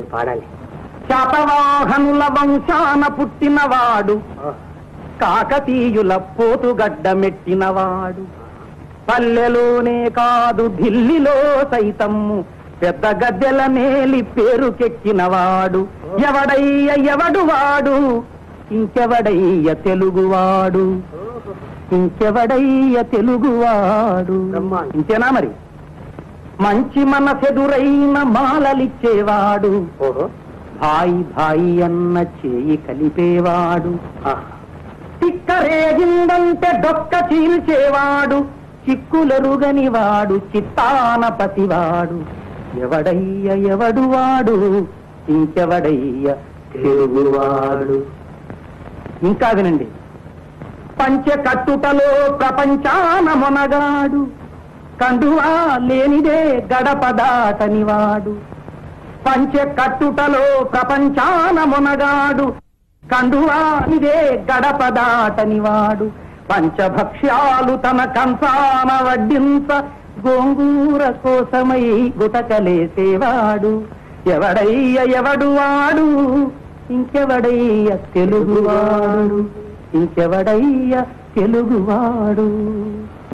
పాడాలి. శాతవాహనుల వంశాన పుట్టినవాడు. కాకతీయుల పోతుగడ్డ మెట్టినవాడు. పల్లెలోనే కాదు ఢిల్లీలో సైతమ్ము పెద్ద గద్దెల నేలి పేరుకెక్కినవాడు ఎవడయ్య ఎవడు వాడు ఇంకెవడయ్య తెలుగువాడు? ఇంకెవడయ్య తెలుగువాడు. ఇంతేనా మరి? మంచి మనసెదురైన మాలలిచ్చేవాడు. భాయి భాయి అన్న చేయి కలిపేవాడు. తిక్కరేగిందంటే డొక్క చీల్చేవాడు. చిక్కులెరుగని వాడు చిత్తాన పతివాడు ఎవడయ్య ఎవడు వాడు ఇంకెవడయ్య తెలుగువాడు. ఇంకా వినండి. పంచ కట్టుటలో ప్రపంచాన మొనగాడు. కండువా లేనిదే గడప దాటనివాడు పంచ కట్టుటలో ప్రపంచాన మునగాడు కండువా ఇదే గడప దాటనివాడు పంచభక్ష్యాలు తన కంసాన వడ్డింప. గోంగూర కోసమై గుటకలేసేవాడు ఎవడయ్య ఎవడు వాడు? ఇంకెవడయ్య తెలుగువాడు. ఇంకెవడయ్య తెలుగువాడు?